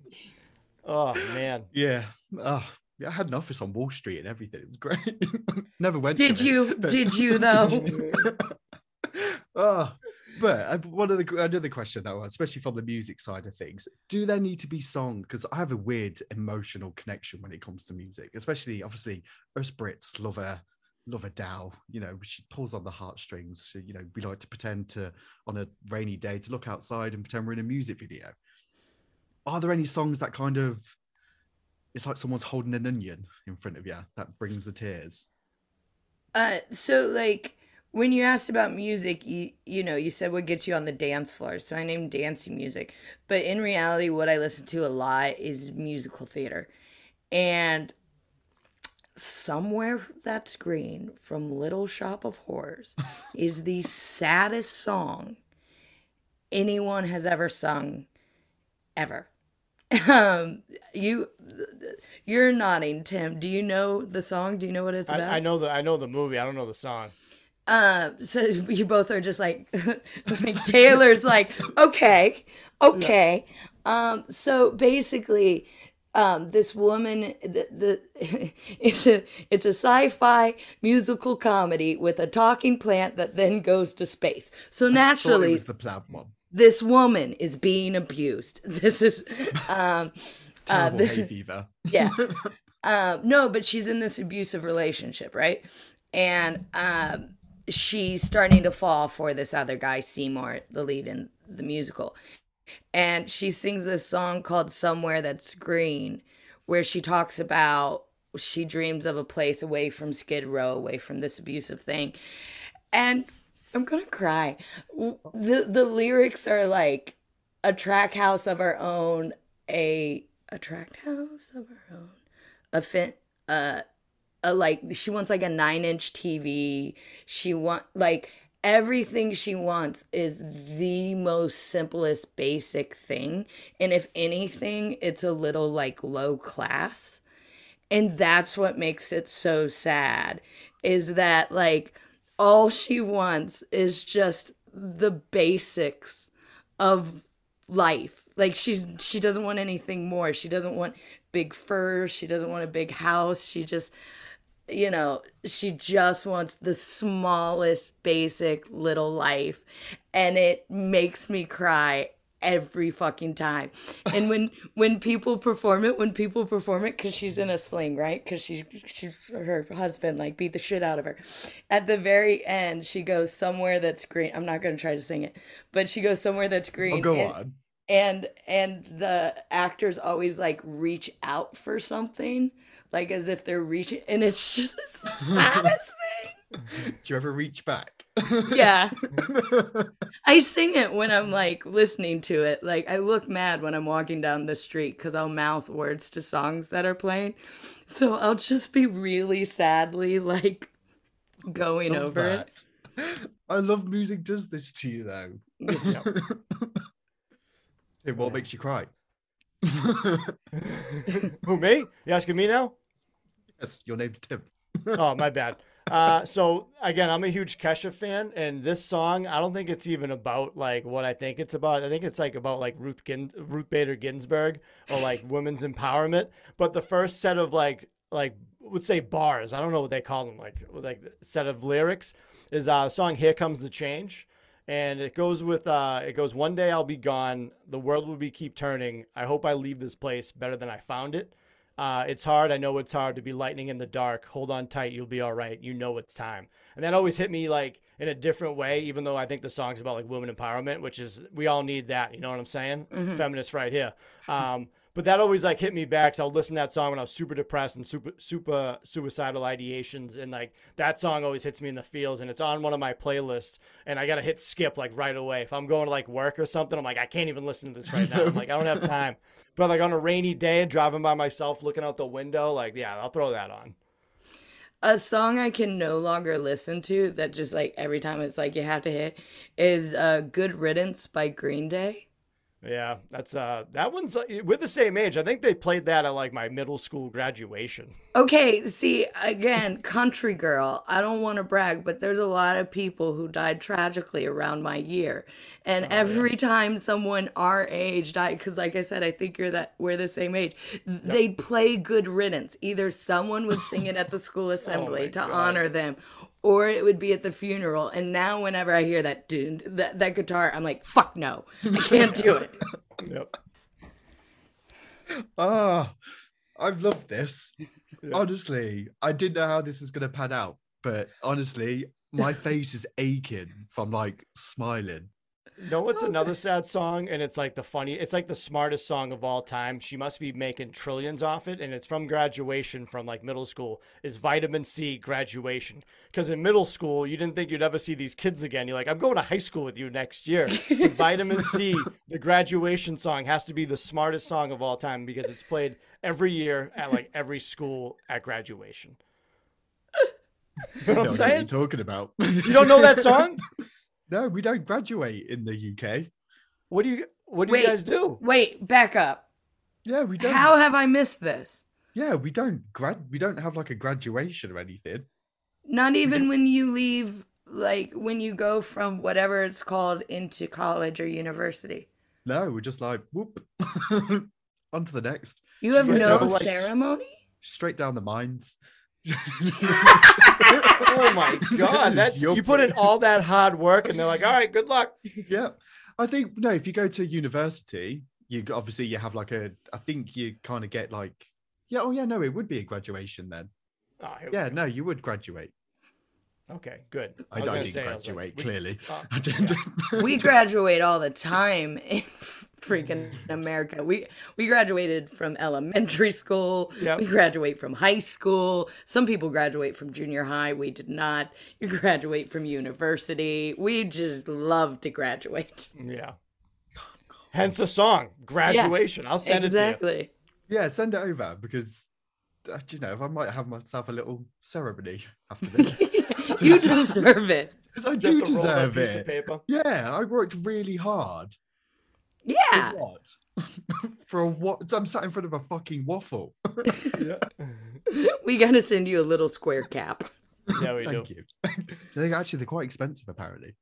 Speaker 4: oh man.
Speaker 2: yeah. Oh, yeah, I had an office on Wall Street and everything. It was great. Never went. to
Speaker 3: Did
Speaker 2: it,
Speaker 3: you-
Speaker 2: but-
Speaker 3: did you, though?
Speaker 2: oh, but uh, one of the another question though, especially from the music side of things, do there need to be songs? Because I have a weird emotional connection when it comes to music, especially obviously us Brits love a love a Dow. You know, she pulls on the heartstrings. You know, we like to pretend to on a rainy day to look outside and pretend we're in a music video. Are there any songs that kind of it's like someone's holding an onion in front of you that brings the tears?
Speaker 3: Uh, so like when you asked about music, you you know you said what gets you on the dance floor. So I named dancing music, but in reality, what I listen to a lot is musical theater, and somewhere that's green from Little Shop of Horrors is the saddest song anyone has ever sung, ever. Um, you you're nodding, Tim. Do you know the song? Do you know what it's about?
Speaker 4: I, I know the I know the movie. I don't know the song.
Speaker 3: Uh, so you both are just like, like Taylor's like, okay, okay. Um, so basically, um, this woman, the, the it's a it's a sci-fi musical comedy with a talking plant that then goes to space. So naturally,
Speaker 2: the plough one.
Speaker 3: this woman is being abused. This is um, uh, this
Speaker 2: hay fever.
Speaker 3: yeah. um, no, but she's in this abusive relationship, right? And um, she's starting to fall for this other guy, Seymour, the lead in the musical. And she sings this song called Somewhere That's Green, where she talks about she dreams of a place away from Skid Row, away from this abusive thing. And I'm gonna cry. The the lyrics are like a track house of our own, a a track house of our own, a fin uh a like she wants like a nine inch TV. She want like everything she wants is the most simplest basic thing. And if anything, it's a little like low class. And that's what makes it so sad is that like all she wants is just the basics of life. Like she's she doesn't want anything more. She doesn't want big fur she doesn't want a big house. She just you know, she just wants the smallest basic little life and it makes me cry every fucking time. And when when people perform it, when people perform it cuz she's in a sling, right? Cuz she she's her husband like beat the shit out of her. At the very end, she goes somewhere that's green. I'm not going to try to sing it, but she goes somewhere that's green.
Speaker 2: Oh, go
Speaker 3: and-
Speaker 2: on.
Speaker 3: and and the actors always like reach out for something like as if they're reaching and it's just it's the saddest thing.
Speaker 2: Do you ever reach back?
Speaker 3: yeah i sing it when i'm like listening to it like i look mad when i'm walking down the street because i'll mouth words to songs that are playing so i'll just be really sadly like going
Speaker 2: Love
Speaker 3: over it.
Speaker 2: I love music does this to you though. Hey, what makes you cry?
Speaker 4: Who me? You asking me now?
Speaker 2: yes, your name's Tim.
Speaker 4: oh, my bad. Uh, so again, I'm a huge Kesha fan, and this song, I don't think it's even about like what I think it's about. I think it's like about like Ruth Gin- Ruth Bader Ginsburg or like women's empowerment. But the first set of like like would say bars, I don't know what they call them, like like set of lyrics is uh song "Here Comes the Change." And it goes with uh it goes one day I'll be gone, the world will be keep turning. I hope I leave this place better than I found it. Uh, it's hard. I know it's hard to be lightning in the dark. Hold on tight. You'll be all right. You know it's time. And that always hit me like in a different way, even though I think the song's about like women empowerment, which is, we all need that. You know what I'm saying? Feminists right here. Um, but that always like hit me back. So I would listen to that song when I was super depressed and super, super suicidal ideations. And like that song always hits me in the feels and it's on one of my playlists. And I got to hit skip like right away. If I'm going to like work or something, I'm like, I can't even listen to this right now. I'm like, I don't have time. But like on a rainy day, and driving by myself, looking out the window, like, yeah, I'll throw that on.
Speaker 3: a song I can no longer listen to that just like every time it's like you have to hit is uh Good Riddance by Green Day.
Speaker 4: Yeah, that's uh, that one's uh, we're the same age. I think they played that at like my middle school graduation.
Speaker 3: Okay, see again, country girl. I don't want to brag, but there's a lot of people who died tragically around my year, and every time someone our age died, because like I said, I think you're that we're the same age. They'd play Good Riddance. Either someone would sing it at the school assembly to honor them, or it would be at the funeral. And now, whenever I hear that dude, that that guitar, I'm like, fuck no, I can't do it.
Speaker 4: Yep.
Speaker 2: Ah, I've loved this. Honestly, I didn't know how this was going to pan out, but honestly, my face is aching from like smiling.
Speaker 4: No, what's another sad song, and it's like the funny. It's like the smartest song of all time. She must be making trillions off it, and it's from graduation from like middle school. Is Vitamin C graduation? Because in middle school, you didn't think you'd ever see these kids again. You're like, I'm going to high school with you next year. But Vitamin C, the graduation song, has to be the smartest song of all time because it's played every year at like every school at graduation. You know what I'm
Speaker 2: Know what
Speaker 4: saying?
Speaker 2: you're talking about.
Speaker 4: You don't know that song?
Speaker 2: No, we don't graduate in the UK.
Speaker 4: What do you What do
Speaker 3: Wait.
Speaker 4: you guys do?
Speaker 3: Wait, back up.
Speaker 2: Yeah, we don't.
Speaker 3: How have I missed this?
Speaker 2: Yeah, we don't grad. We don't have like a graduation or anything.
Speaker 3: Not even when you leave, like when you go from whatever it's called into college or university.
Speaker 2: No, we're just like whoop. On to the next.
Speaker 3: You have
Speaker 2: Straight
Speaker 3: no
Speaker 2: down, like,
Speaker 3: ceremony?
Speaker 2: Straight down the mines.
Speaker 4: Oh my god,
Speaker 2: It's
Speaker 4: that's
Speaker 2: your
Speaker 4: you put in all that hard work, and they're like, "All right, good luck."
Speaker 2: yeah. I think no if you go to university you obviously you have like a i think you kind of get like yeah oh yeah no it would be a graduation then.
Speaker 4: Oh,
Speaker 2: yeah no you would graduate.
Speaker 4: Okay, good.
Speaker 2: i,
Speaker 4: was
Speaker 2: I
Speaker 4: gonna
Speaker 2: didn't
Speaker 4: say, I like,
Speaker 2: graduate
Speaker 4: we-
Speaker 2: clearly.
Speaker 4: oh,
Speaker 2: i didn't
Speaker 3: We graduate all the time in freaking America. We we graduated from elementary school.
Speaker 4: Yep.
Speaker 3: We graduate from high school. Some people graduate from junior high. We did not. You graduate from university. We just love to graduate.
Speaker 4: Yeah. Hence the song, graduation. I'll send it to
Speaker 3: exactly.
Speaker 2: yeah send it over because uh, you know i might have myself a little ceremony after this
Speaker 3: you deserve it.
Speaker 2: 'Cause i
Speaker 4: you.
Speaker 2: do
Speaker 4: Just a
Speaker 2: deserve
Speaker 4: piece of
Speaker 2: it
Speaker 4: paper.
Speaker 2: yeah i worked really hard
Speaker 3: Yeah.
Speaker 2: For what for a what i'm sat in front of a fucking waffle
Speaker 4: Yeah.
Speaker 3: We gotta send you a little square cap.
Speaker 4: yeah, we do.
Speaker 2: Thank you. they actually they're quite expensive apparently.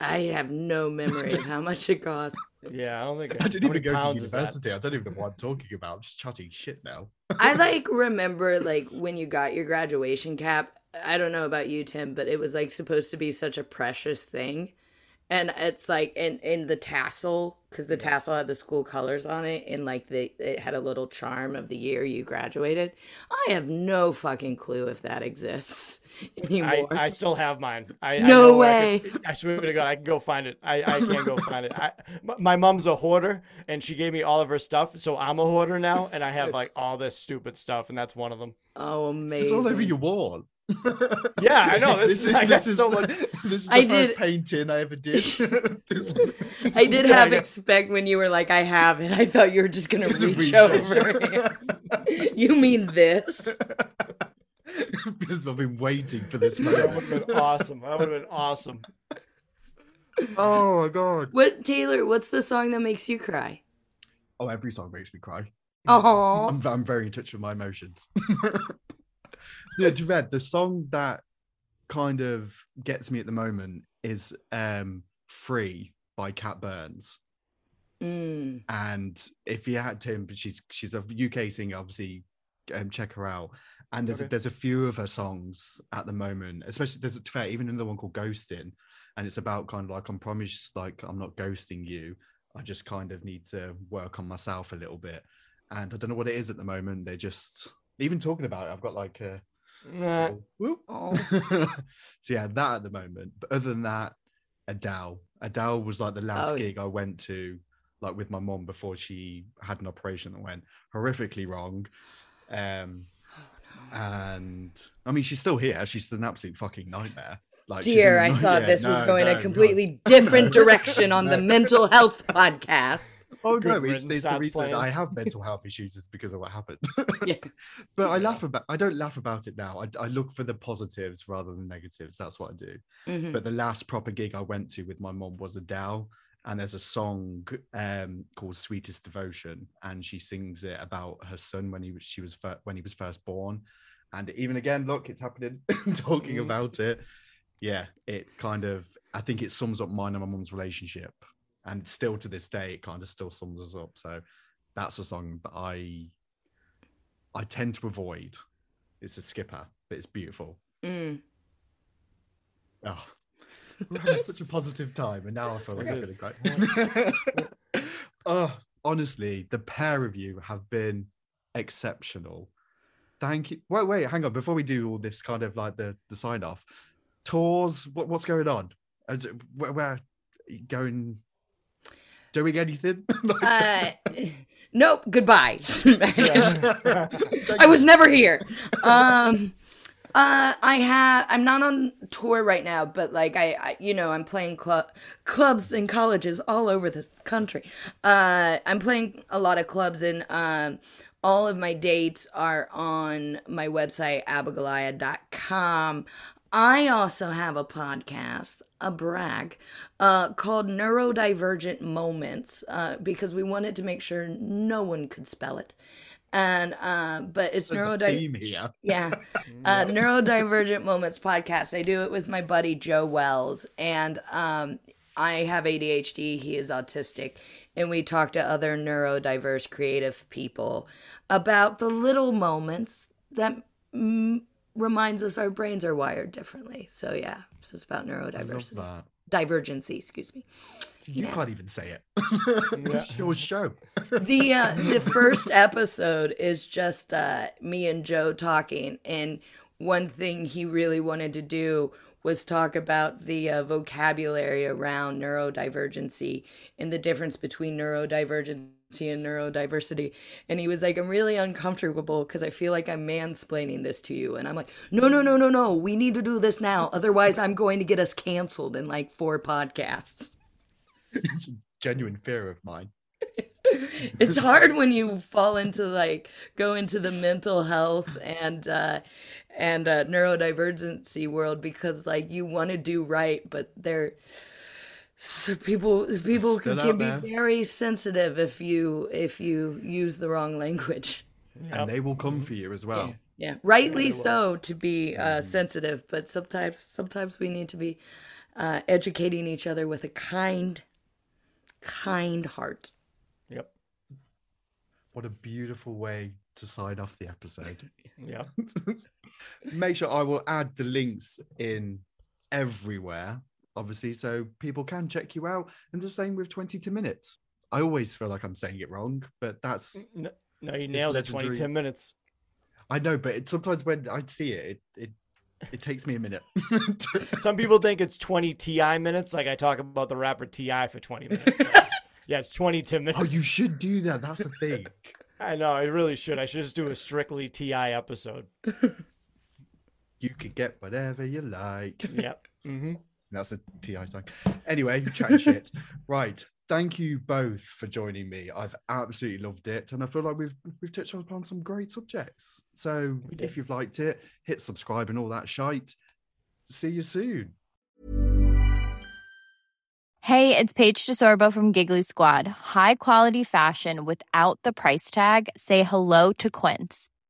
Speaker 3: I have no memory of how much it costs.
Speaker 4: Yeah, I don't think.
Speaker 2: I didn't even go to
Speaker 4: pounds is that?
Speaker 2: university. I don't even know what I'm talking about. I'm just chatting shit now.
Speaker 3: I like remember like when you got your graduation cap. I don't know about you, Tim, but it was like supposed to be such a precious thing. And it's like in in the tassel because the mm. tassel had the school colors on it, and like the it had a little charm of the year you graduated. I have no fucking clue if that exists anymore.
Speaker 4: I still have mine. I, I
Speaker 3: No
Speaker 4: know where I
Speaker 3: way.
Speaker 4: could- I, swear to God, I can go find it. I, I can't go find it. I, my, my mom's a hoarder, and she gave me all of her stuff, so I'm a hoarder now, and I have like all this stupid stuff, and that's one of them.
Speaker 3: oh, amazing!
Speaker 2: It's all over your wall.
Speaker 4: Yeah, I know. This,
Speaker 2: is
Speaker 4: I
Speaker 2: this is
Speaker 4: so
Speaker 2: the,
Speaker 4: much.
Speaker 2: this is the
Speaker 3: I
Speaker 2: first
Speaker 3: did-
Speaker 2: painting I ever did. This-
Speaker 3: I did
Speaker 4: Yeah,
Speaker 3: have
Speaker 4: got-
Speaker 3: expect when you were like, "I have it." I thought you were just gonna
Speaker 2: Gonna
Speaker 3: reach,
Speaker 2: reach
Speaker 3: over. you mean this?
Speaker 2: because I've been waiting for this moment.
Speaker 4: That would have been awesome. That would have been awesome.
Speaker 2: Oh my god.
Speaker 3: What Taylor? What's the song that makes you cry?
Speaker 2: Oh, every song makes me cry.
Speaker 3: Oh,
Speaker 2: I'm, I'm very in touch with my emotions. Yeah, Javed, the song that kind of gets me at the moment is um Free by Cat Burns.
Speaker 3: mm.
Speaker 2: And if you had to, but she's she's a UK singer, obviously um, check her out. And there's
Speaker 4: Okay.
Speaker 2: there's a few of her songs at the moment, especially there's fair, even another one called Ghosting, and it's about kind of like I'm promised like I'm not ghosting you. I just kind of need to work on myself a little bit. And I don't know what it is at the moment. They're just even talking about it. I've got like a
Speaker 4: Nah.
Speaker 2: whoop.
Speaker 3: Oh.
Speaker 2: so yeah, that at the moment. But other than that, Adele. Adele was like the last
Speaker 3: Oh.
Speaker 2: gig I went to, like with my mom before she had an operation that went horrifically wrong. Um,
Speaker 3: Oh,
Speaker 2: and I mean, she's still here. She's an absolute fucking nightmare. Like,
Speaker 3: dear, I thought this was going
Speaker 2: no,
Speaker 3: a
Speaker 2: no.
Speaker 3: completely different direction on the mental health podcast.
Speaker 2: Oh no, it's, it's the reason
Speaker 4: playing.
Speaker 2: I have mental health issues is because of what happened.
Speaker 3: Yeah.
Speaker 2: but I laugh about. I don't laugh about it now. I, I look for the positives rather than negatives. That's what I do.
Speaker 3: Mhm.
Speaker 2: But the last proper gig I went to with my mom was Adele, and there's a song um, called "Sweetest Devotion," and she sings it about her son when he was she was fir- when he was first born, and even again, look, it's happening. talking
Speaker 4: Mm.
Speaker 2: about it, yeah, it kind of I think it sums up mine and my mum's relationship, and still to this day, it kind of still sums us up. So that's a song that I I tend to avoid. It's a skipper, but it's beautiful.
Speaker 3: Mm.
Speaker 2: Oh, we're having such a positive time, and now I feel like I'm
Speaker 4: Good.
Speaker 2: gonna cry. oh, honestly, the pair of you have been exceptional. Thank you. Wait, wait, hang on. Before we do all this kind of like the the sign off, tours. What, what's going on? Is it- Where, where going? Doing anything?
Speaker 3: Uh, nope. Goodbye. I was never here. Um, uh, I have. I'm not on tour right now, but like I, I you know, I'm playing club clubs and colleges all over the country. Uh, I'm playing a lot of clubs, and um, all of my dates are on my website abigoliah.com. I also have a podcast, a brag, uh, called Neurodivergent Moments, uh, because we wanted to make sure no one could spell it. And uh, but it's neurodivergent.
Speaker 2: theme.
Speaker 3: Yeah. Uh, Neurodivergent Moments podcast. I do it with my buddy Joe Wells. And um, I have ADHD. He is autistic. And we talk to other neurodiverse creative people about the little moments that mm, reminds us our brains are wired differently. So, yeah. So it's about
Speaker 2: I love
Speaker 3: neurodiversity.
Speaker 2: that.
Speaker 3: Divergency, excuse me.
Speaker 2: You
Speaker 3: Yeah.
Speaker 2: can't even say it. it's your show.
Speaker 3: the uh, the first episode is just uh, me and Joe talking, and one thing he really wanted to do was talk about the uh, vocabulary around neurodivergency and the difference between neurodivergency and neurodiversity. And he was like, "I'm really uncomfortable because I feel like I'm mansplaining this to you." And I'm like, "No, no, no, no, no. We need to do this now. Otherwise, I'm going to get us canceled in like four podcasts."
Speaker 2: It's a genuine fear of mine.
Speaker 3: it's hard when you fall into like go into the mental health and uh and uh neurodivergency world because like you want to do right but they're so people people
Speaker 2: Still
Speaker 3: can be very sensitive if you if you use the wrong language.
Speaker 2: And they will come for you as well.
Speaker 3: yeah. Rightly so to be uh sensitive but sometimes sometimes we need to be uh educating each other with a kind kind heart.
Speaker 4: Yep.
Speaker 2: What a beautiful way to sign off the episode.
Speaker 4: yeah.
Speaker 2: Make sure I will add the links in everywhere, obviously, so people can check you out. And the same with 22 minutes. I always feel like I'm saying it wrong, but that's
Speaker 4: No, no, you nailed it. 20,
Speaker 2: legendary.
Speaker 4: 10 minutes.
Speaker 2: I know, but it, sometimes when I see it, it it, it takes me a minute.
Speaker 4: Some people think it's 20 TI minutes. Like I talk about the rapper TI for 20 minutes. yeah, it's 20 10 minutes.
Speaker 2: oh, you should do that. That's the thing.
Speaker 4: I know. I really should. I should just do a strictly TI episode.
Speaker 2: You could get whatever you like.
Speaker 4: Yep. hmm
Speaker 2: That's a TI song. Anyway, chatting shit. Right. Thank you both for joining me. I've absolutely loved it. And I feel like we've we've touched upon some great subjects. So if you've liked it, hit subscribe and all that shite. See you soon.
Speaker 5: Hey, it's Paige DeSorbo from Giggly Squad. High quality fashion without the price tag. Say hello to Quince.